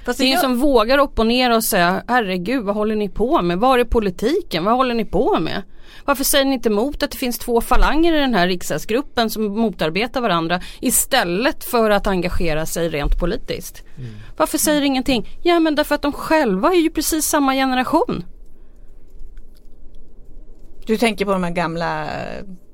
Fast Det är ingen jag- som vågar opponera och säga herregud vad håller ni på med? Var är politiken? Vad håller ni på med? Varför säger ni inte emot att det finns två falanger i den här riksdagsgruppen som motarbetar varandra istället för att engagera sig rent politiskt? Varför säger ingenting? Ja men därför att de själva är ju precis samma generation. Du tänker på de här gamla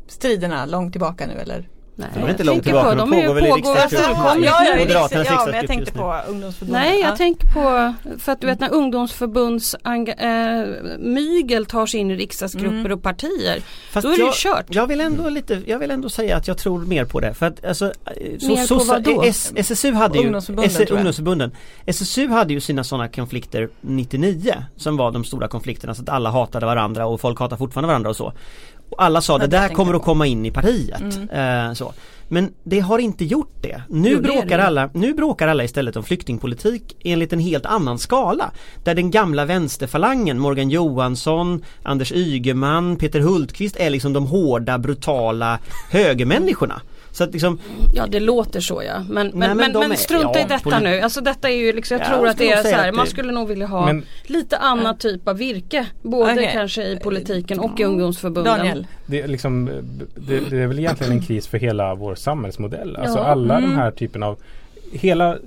striderna långt tillbaka nu eller? Nej, De är inte jag långt tillbaka, på, de de är ju pågår väl i pågår riksdagsgruppen. fullkomligt Ja, ja. Moderaternas ja, men jag tänkte på ungdomsförbundet. Nej jag Ja. tänker på för att du vet när ungdomsförbunds äh, mygel tar sig in i riksdagsgrupper Mm. och partier. Fast Då är det ju jag, kört. Jag vill ändå lite, jag vill ändå säga att jag tror mer på det. För att alltså, så, Mer på så, vad då? S, SSU hade ju, ungdomsförbunden. SSU hade ju sina sådana konflikter 99 som var de stora konflikterna så att alla hatade varandra och folk hatar fortfarande varandra och så. Och alla sa det det där kommer att komma in i partiet. Eh, så. Men det har inte gjort det. Nu, Jo, det bråkar det. alla, nu bråkar alla istället om flyktingpolitik enligt en helt annan skala. Där den gamla vänsterfalangen, Morgan Johansson, Anders Ygeman, Peter Hultqvist är liksom de hårda, brutala högermänniskorna. Så att liksom, Ja det låter så ja. Men, men, men men, men är- strunta ja, i detta nu. Alltså detta är ju liksom, jag Ja, tror jag att det är så här, man skulle nog vilja ha Men- lite annan typ av virke. Både Okej. kanske i politiken och i ungdomsförbunden. Daniel. Det är, liksom, det, det är väl egentligen en kris för hela vår samhällsmodell. Alltså Ja, alla mm. de här typen av Hela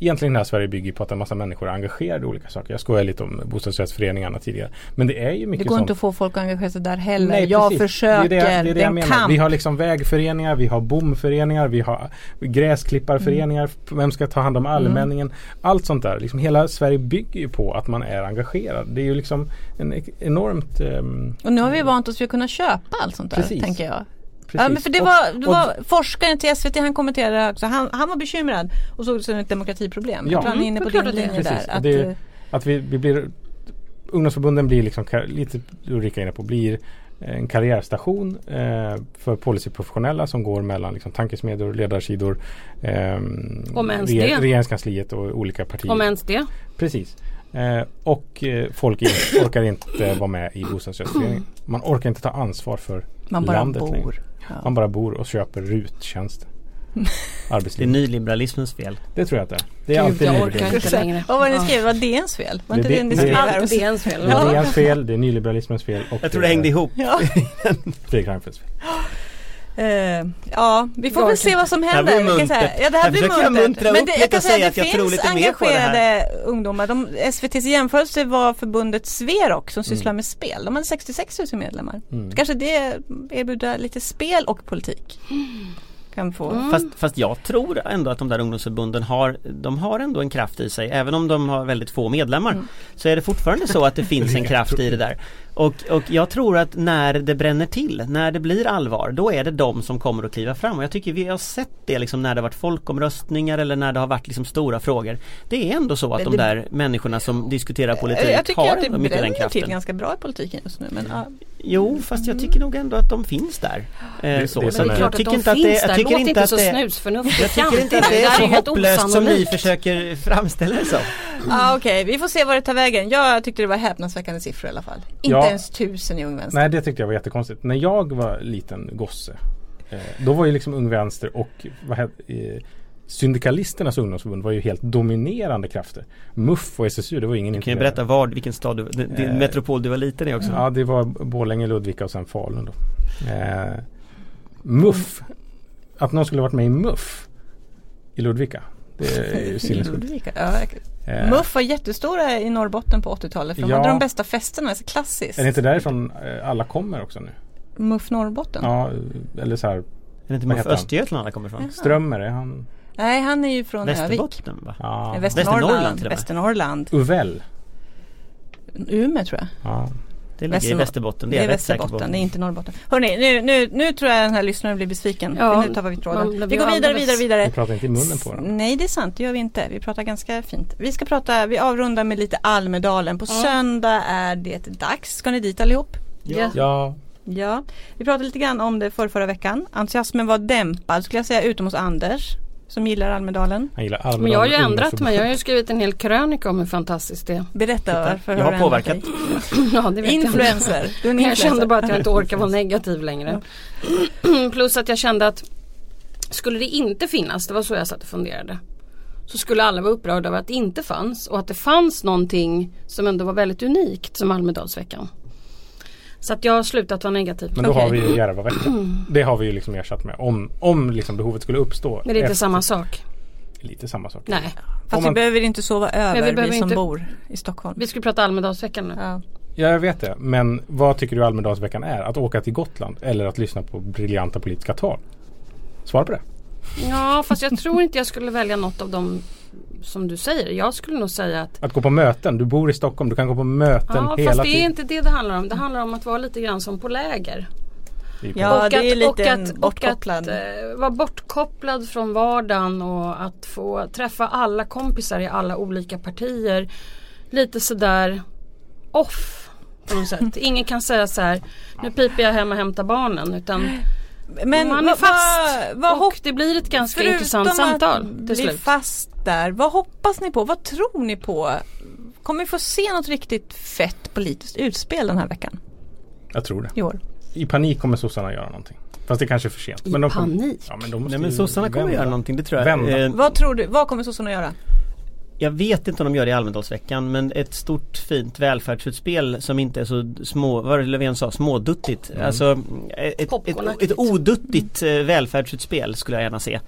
Egentligen det här Sverige bygger på att en massa människor är engagerade i olika saker. Jag skojar lite om bostadsrättsföreningarna tidigare. Men det är ju Det mycket går sånt. inte att få folk att engagera sig där heller. Nej, jag precis. försöker, det är det, det, är det det jag en menar. kamp. Vi har liksom vägföreningar, vi har bomföreningar, vi har gräsklipparföreningar. Vem ska ta hand om allmänningen? Allt sånt där. Liksom hela Sverige bygger ju på att man är engagerad. Det är ju liksom en enormt ehm, Och nu har vi vant oss vid att kunna köpa allt sånt där, Precis. tänker jag. Precis. Ja, men för det Och- var, det och- var forskaren till SVT, han kommenterade också, han, han var bekymrad och såg det som ett demokratiproblem. Ja. Jag tror han är Mm, inne på din linje Precis. där. Att, det- eh, Att vi, vi blir Ungdomsförbunden blir liksom lite Ulrika inne på blir en karriärstation eh, för policyprofessionella som går mellan liksom, tankesmedjor, ledarsidor, ehm, Om ens det. regeringskansliet och olika partier. Om ens det. Precis. Eh, och eh, folk in, orkar inte vara med i bostadsrättsföreningen. Man orkar inte ta ansvar för man bara landet längre. bor. Ja. Man bara bor och köper RUT-tjänster. [LAUGHS] det är nyliberalismens fel. Det tror jag att det är. Det är Gud, alltid jag orkar inte längre. Vad var det ni skrev? Var det DNs fel? Var Det- inte det, det- ni det- skrev? här? Allt är ens fel. Det är DNs fel, det är nyliberalismens fel och Jag tror det hängde ihop. Ja. [LAUGHS] Fredrik Reinfeldts fel. [LAUGHS] Eh, ja, vi får Jag väl se vad som Det här händer. blir Jag kan muntert. säga, ja, det här Jag blir försöker muntert. muntra Men upp det, lite jag kan och säga att att jag tror lite mer på det här. ungdomar. De, SVTs jämförelse var förbundet Sverok som sysslar med spel. De hade 66 000 medlemmar. Mm. Kanske det erbjuder lite spel och politik. Kan få. Mm. Fast, fast jag tror ändå att de där ungdomsförbunden har De har ändå en kraft i sig Även om de har väldigt få medlemmar Mm. Så är det fortfarande så att det finns en [LAUGHS] kraft i det där och, och jag tror att när det bränner till När det blir allvar Då är det de som kommer att kliva fram och jag tycker vi har sett det liksom när det har varit folkomröstningar eller när det har varit liksom stora frågor Det är ändå så att Det- de det- där människorna som diskuterar politik jag tycker har att det ändå mycket den bränner till kraften ganska bra i politiken just nu. Men, ja. Jo fast jag tycker nog ändå att de finns där eh, Det- så. det så jag är- Klart att tycker de inte att finns det, jag där, tycker låt inte att så det snusförnuftigt. jag tycker inte att det är så hopplöst som ni försöker framställa det som. Ah, Okej, vi får se vad det tar vägen. Jag tyckte det var häpnadsväckande siffror i alla fall. Inte Ja. ens tusen i Ung Vänster. Nej det tyckte jag var jättekonstigt. När jag var liten gosse eh, Då var ju liksom Ung Vänster och vad hette, eh, Syndikalisternas ungdomsförbund var ju helt dominerande krafter. MUF och SSU det var ingen Du kan ju berätta var, vilken stad du, din Eh, metropol du var liten i också. Ja det var Borlänge, Ludvika och sen Falun då. Eh, MUF Att någon skulle varit med i MUF I Ludvika Det är ju [LAUGHS] sinnessjukt. Eh, MUF var jättestora i Norrbotten på 80-talet. För de Ja. hade de bästa festerna, så klassiskt. Är det inte därifrån eh, alla kommer också nu? MUF Norrbotten? Ja, eller så här Är det inte han? Östergötland alla kommer ifrån? Strömmer är han? Nej, han är ju från Övik. Västerbotten va? Ja, Västernorrland. Västernorrland. Uvell. Umeå tror jag. Ja. Det ligger i Västerbotten, det Det är är säker på. Västerbotten, det är inte Norrbotten. Hörrni, nu, nu, nu tror jag den här lyssnaren blir besviken. Ja, nu tappar vi tråden. Vi går vidare, vidare, vidare. Vi pratar inte i munnen på dem. Nej det är sant, det gör vi inte. Vi pratar ganska fint. Vi ska prata, vi avrundar med lite Almedalen. På söndag är det dags. Ska ni dit allihop? Ja. Ja, Ja, vi pratade lite grann om det för förra veckan. Entusiasmen var dämpad skulle jag säga utom hos Anders som gillar Almedalen. han gillar Almedalen Men jag har ju ändrat mig. Jag har ju skrivit en hel krönika om hur fantastiskt det är. Berätta varför Jag har ändrat påverkat. [LAUGHS] Ja, det vet jag. Influencer. Du är en Jag influencer. kände bara att jag inte [LAUGHS] orkar vara negativ längre. [CLEARS THROAT] Plus att jag kände att skulle det inte finnas, det var så jag satt och funderade. Så skulle alla vara upprörda över att det inte fanns och att det fanns någonting som ändå var väldigt unikt som Almedalsveckan. Så att jag har slutat vara negativ. Men då Okej. har vi ju Järvaveckan. [CLEARS THROAT] Det har vi ju liksom ersatt med. Om, om liksom behovet skulle uppstå. Men det är inte efter- samma sak. Lite samma sak. Nej, Fast man- vi behöver inte sova över, vi vi, behöver som inte- bor i Stockholm. vi skulle prata Almedalsveckan nu. Ja. Ja, jag vet det. Men vad tycker du Almedalsveckan är? Att åka till Gotland eller att lyssna på briljanta politiska tal? Svara på det. Ja, fast jag tror inte jag skulle välja något av dem som du säger. Jag skulle nog säga att Att gå på möten. Du bor i Stockholm. Du kan gå på möten Ja, hela fast det är tiden. inte det det handlar om. Det handlar om att vara lite grann som på läger. Är Ja, och det är att, lite och att, och bortkopplad. att eh, vara bortkopplad från vardagen och att få träffa alla kompisar i alla olika partier. Lite sådär off på något sätt. [LAUGHS] Ingen kan säga så här nu piper jag hem och hämtar barnen utan Men man är vad- fast vad- vad och det blir ett ganska intressant att samtal till slut. fast där, vad hoppas ni på? Vad tror ni på? Kommer vi få se något riktigt fett politiskt utspel den här veckan Jag tror det. i år? I panik kommer sossarna göra någonting. Fast det kanske är för sent. I Men de kommer- panik? Ja, men de måste Nej men sossarna kommer vända. göra någonting, det tror jag. Vända. Eh, Vad tror du, vad kommer sossarna göra? Jag vet inte om de gör det i Almedalsveckan men ett stort fint välfärdsutspel som inte är så små, vad var det Löfven sa, småduttigt. Mm. Alltså ett, ett, ett oduttigt eh, välfärdsutspel skulle jag gärna se.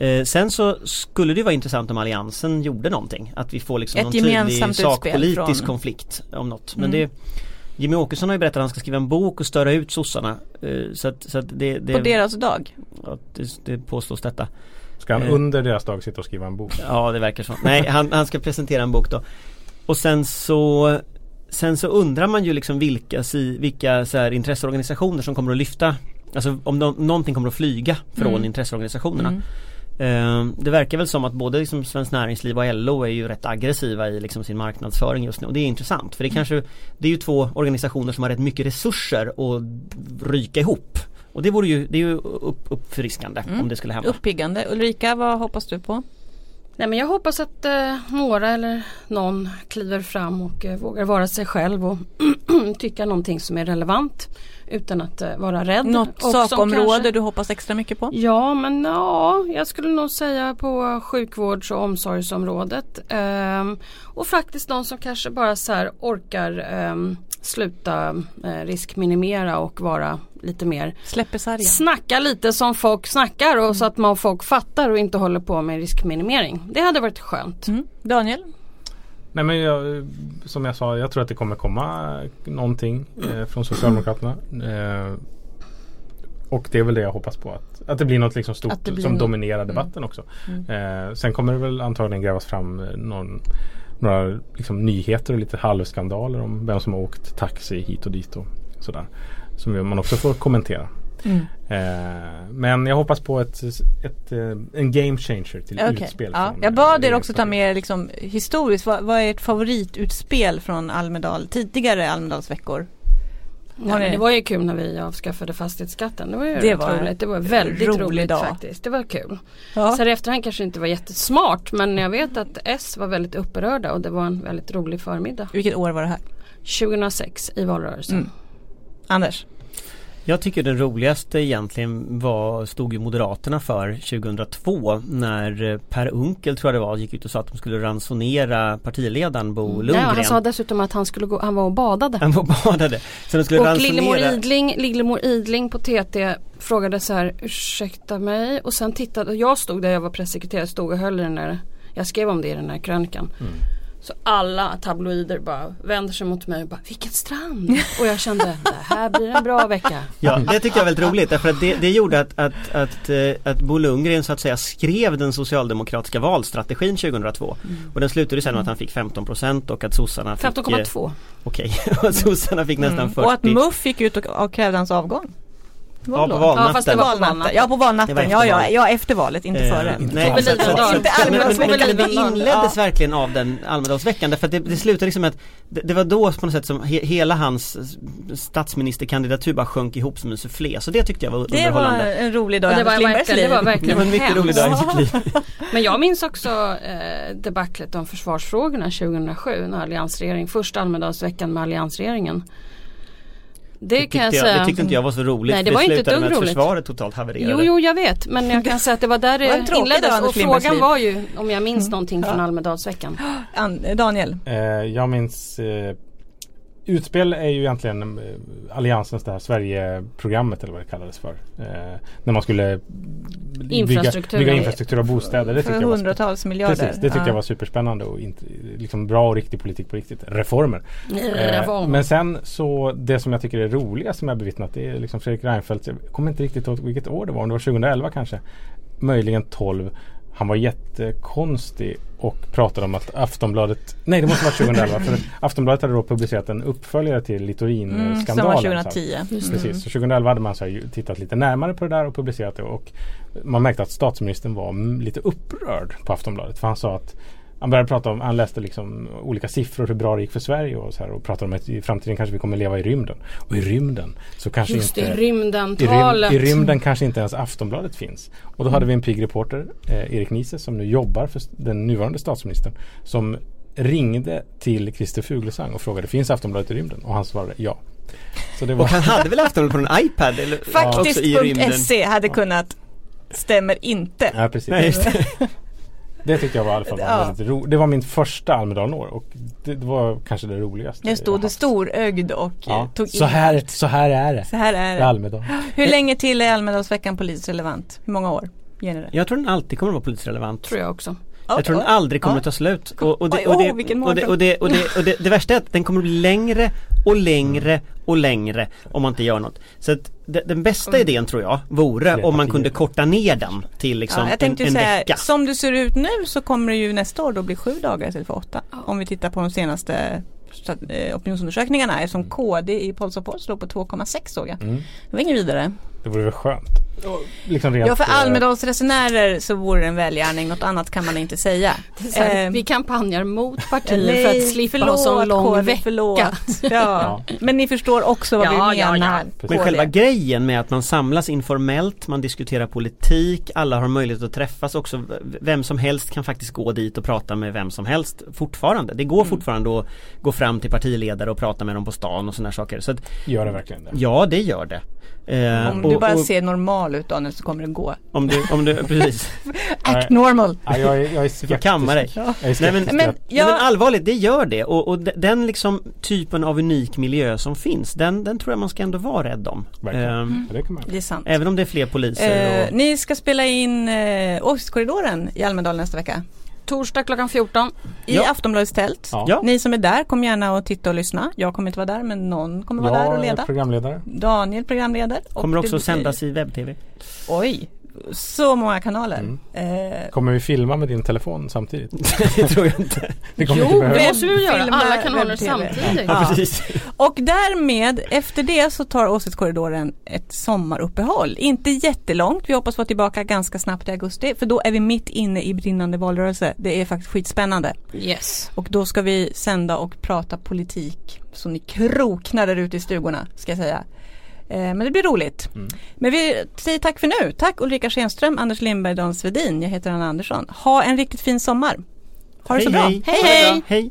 Eh, sen så skulle det vara intressant om Alliansen gjorde någonting. Att vi får liksom Ett någon tydlig sakpolitisk från- konflikt om något. Men Mm. det Jimmy Åkesson har ju berättat att han ska skriva en bok och störa ut sossarna. Eh, så att, så att det, det, På deras dag? ja, det, det påstås detta. Ska han Eh. under deras dag sitta och skriva en bok? Ja det verkar så. Nej han, han ska presentera en bok då. Och sen så Sen så undrar man ju liksom vilka, vilka så här intresseorganisationer som kommer att lyfta Alltså om nå- någonting kommer att flyga från Mm. intresseorganisationerna. Mm. Eh, det verkar väl som att både liksom Svenskt Näringsliv och LO är ju rätt aggressiva i liksom sin marknadsföring just nu och det är intressant för det är kanske Det är ju två organisationer som har rätt mycket resurser att ryka ihop. Och det vore ju, det är ju upp, uppfriskande Mm. om det skulle hända. Uppiggande. Ulrika, vad hoppas du på? Nej men jag hoppas att eh, några eller någon kliver fram och eh, vågar vara sig själv och [CLEARS THROAT] tycka någonting som är relevant. utan att eh, vara rädd. Något Och sakområde kanske- du hoppas extra mycket på? Ja men ja, jag skulle nog säga på sjukvårds och omsorgsområdet. Ehm, och faktiskt de som kanske bara så här orkar ehm, sluta eh, riskminimera och vara lite mer Släpper sargen. Snacka lite som folk snackar och så att man folk fattar och inte håller på med riskminimering. Det hade varit skönt. Mm. Daniel? Nej men jag, som jag sa, jag tror att det kommer komma någonting eh, från Socialdemokraterna. Eh, och det är väl det jag hoppas på. Att, att det blir något liksom stort som något- dominerar debatten också. Eh, sen kommer det väl antagligen grävas fram eh, någon, några liksom, nyheter och lite halvskandaler om vem som har åkt taxi hit och dit och sådär. Som man också får kommentera. Mm. Eh, men jag hoppas på ett, ett, eh, en game changer till Okej. utspel. Ja. Jag eh, bad er också ta med liksom, historiskt, vad, vad är ert favoritutspel från Almedal, tidigare Almedalsveckor? Ja, men det var ju kul när vi avskaffade fastighetsskatten. Det var ju Det var roligt. Det var väldigt rolig roligt dag. faktiskt. Det var kul. Ja. Så här i efterhand kanske inte var jättesmart men jag vet att S var väldigt upprörda och det var en väldigt rolig förmiddag. Vilket år var det här? 2006 i valrörelsen. Mm. Anders? Jag tycker den roligaste egentligen var, stod ju Moderaterna för 2002 när eh, Per Unkel tror jag det var gick ut och sa att de skulle ransonera partiledaren Bo Ja, Lundgren. han sa dessutom att han skulle gå, han var och badade. Han var och badade. Så de skulle Och ransonera. Lillemor Idling, Lillemor Idling på TT frågade så här ursäkta mig och sen tittade, jag stod där jag var pressekreterare, stod och höll i den där, jag skrev om det i den här krönikan. Mm. Så alla tabloider bara vänder sig mot mig och bara vilken strand! Och jag kände det här blir en bra vecka. Ja, det tycker jag är väldigt roligt därför att det, det gjorde att, att, att, eh, att Bo Lundgren så att säga skrev den socialdemokratiska valstrategin 2002. Och den slutade sen med att han fick 15% och att sossarna fick... eh, 15,2. Okej, [LAUGHS] och sossarna fick nästan 40. Mm. Och att MUF gick ut och, och krävde hans avgång. Var Ja, på valnatten. Ja, fast det var på valnatten. Ja på var valnatten, efter ja, ja, valet. ja efter valet, inte Eh, före. Nej, Tove så- Inte men- men- Almedalsveckan. men- men Det inleddes Ja. verkligen av den Almedalsveckan därför att det, det slutade liksom att det, det var då på något sätt som he, hela hans statsministerkandidatur bara sjönk ihop som en soufflé. Så det tyckte jag var Det var underhållande. en rolig dag i det var Anders Lindbergs verkligen, det var liv. Det verkligen var en mycket rolig dag i liv. [LAUGHS] Men jag minns också eh, debaclet om försvarsfrågorna 2007 när alliansregering, första Almedalsveckan med alliansregeringen. Det, Det kan jag säga. det tyckte inte jag var så roligt. Nej, det för var inte ett dugg roligt. försvaret totalt havererade. Jo, jo, jag vet. Men jag kan säga att det var där [LAUGHS] Det det inleddes. Och frågan var ju om jag minns någonting från. Almedalsveckan. [GASPS] An- Daniel? Eh, jag minns eh, Utspel är ju egentligen eh, Alliansens det här Sverige-programmet eller vad det kallades för. Eh, när man skulle bygga, Infrastruktur. bygga infrastruktur och bostäder. Det För tyckte jag var hundratals miljarder. Precis, det tyckte Ja. jag var superspännande och inte, liksom bra och riktig politik på riktigt. Reformer. Det Eh, men sen så det som jag tycker är roligast som jag bevittnat det är liksom Fredrik Reinfeldt. Jag kommer inte riktigt ihåg vilket år det var. Om det var 2011 kanske. Möjligen 12. Han var jättekonstig och pratade om att Aftonbladet Nej det måste vara 2011 för Aftonbladet hade då publicerat en uppföljare till Mm, Littorin-skandalen. som var så här. 2010. Mm. Precis, så 2011 hade man så här, tittat lite närmare på det där och publicerat det och man märkte att statsministern var mm, lite upprörd på Aftonbladet för han sa att han började prata om, han läste liksom olika siffror hur bra det gick för Sverige och så här och pratade om att i framtiden kanske vi kommer leva i rymden. Och i rymden så kanske Just inte i rymden, i, rym. I rymden kanske inte ens Aftonbladet finns. Och då hade vi en pigg reporter, eh, Erik Niese, som nu jobbar för den nuvarande statsministern. Som ringde till Christer Fuglesang och frågade finns Aftonbladet i rymden? Och han svarade ja. Så det var Och han hade väl Aftonbladet på en iPad? Eller, också i rymden. Faktiskt.se hade kunnat Stämmer inte. Ja precis. Nej, [LAUGHS] det. Tyckte jag var i alla fall var Ja. väldigt ro- Det var min första Almedalen-år och det, det var kanske det roligaste. Jag stod haft. storögd och Ja. eh, tog Så, in här, allt. så här är det. Så här är det. Almedalen. Hur länge till är Almedalsveckan politiskt relevant? Hur många år? Det? Jag tror den alltid kommer att vara politiskt relevant. Tror jag också. Jag tror den aldrig kommer att ta slut. Och, det, värsta är att den kommer att bli längre och längre och längre om man inte gör något. Så att det, den bästa idén tror jag vore om man kunde korta ner den till liksom ja, jag en, en säga, vecka. som det ser ut nu så kommer det ju nästa år då bli sju dagar istället för åtta. Om vi tittar på de senaste eh, opinionsundersökningarna eftersom KD i Pols och Pols låg på 2,6 såg jag. Mm. Det var inget vidare. Det vore väl skönt. Liksom rent, Ja för eh, Almedalsresenärer så vore det en välgärning, något annat kan man inte säga. Så här, Eh, vi kampanjar mot partier för att slippa ha förlåt, sån lång Kåre, vecka. Förlåt. [LAUGHS] Ja. Men ni förstår också vad Ja, vi ja, menar. ja. Men själva grejen med att man samlas informellt, man diskuterar politik, alla har möjlighet att träffas också. Vem som helst kan faktiskt gå dit och prata med vem som helst fortfarande. Det går Mm. fortfarande att gå fram till partiledare och prata med dem på stan och sådana saker. Så att, Gör det verkligen det? ja, det gör det. Eh, Om och- du bara och ser normal ut Daniel så kommer det gå. om du, om du, precis. [LAUGHS] Act normal. Ja, jag, är, jag är [LAUGHS] skeptisk. får kamma dig. Jag är Nej men, Men jag- men allvarligt, det gör det och, och de- den liksom typen av unik miljö som finns den, den tror jag man ska ändå vara rädd om. Verkligen. Ehm, Ja, det är sant. även om det är fler poliser Eh, och, ni ska spela in eh, Åsiktskorridoren i Almedalen nästa vecka. Torsdag klockan 14. I Ja. Aftonbladets tält. Ja. Ni som är där, kom gärna och titta och lyssna. Jag kommer inte vara där men någon kommer vara där och Jag är leda. programledare. Daniel programleder. och kommer också det sändas i webb-tv. Oj, så många kanaler. Mm. Eh, Kommer vi filma med din telefon samtidigt? [LAUGHS] det tror jag inte. Det kommer Jo, inte det måste vi göra. Alla kanaler samtidigt. Ja, precis. [LAUGHS] och därmed, efter det så tar Åsiktskorridoren ett sommaruppehåll. Inte jättelångt, vi hoppas vara tillbaka ganska snabbt i augusti. För då är vi mitt inne i brinnande valrörelse. Det är faktiskt skitspännande. Yes. Och då ska vi sända och prata politik så ni kroknar där ute i stugorna ska jag säga. Eh, men det blir roligt. Mm. Men vi säger tack för nu. Tack Ulrika Schenström, Anders Lindberg, Dan Svedin. Jag heter Anna Andersson. Ha en riktigt fin sommar. Ha det så bra. hej. hej! hej. hej.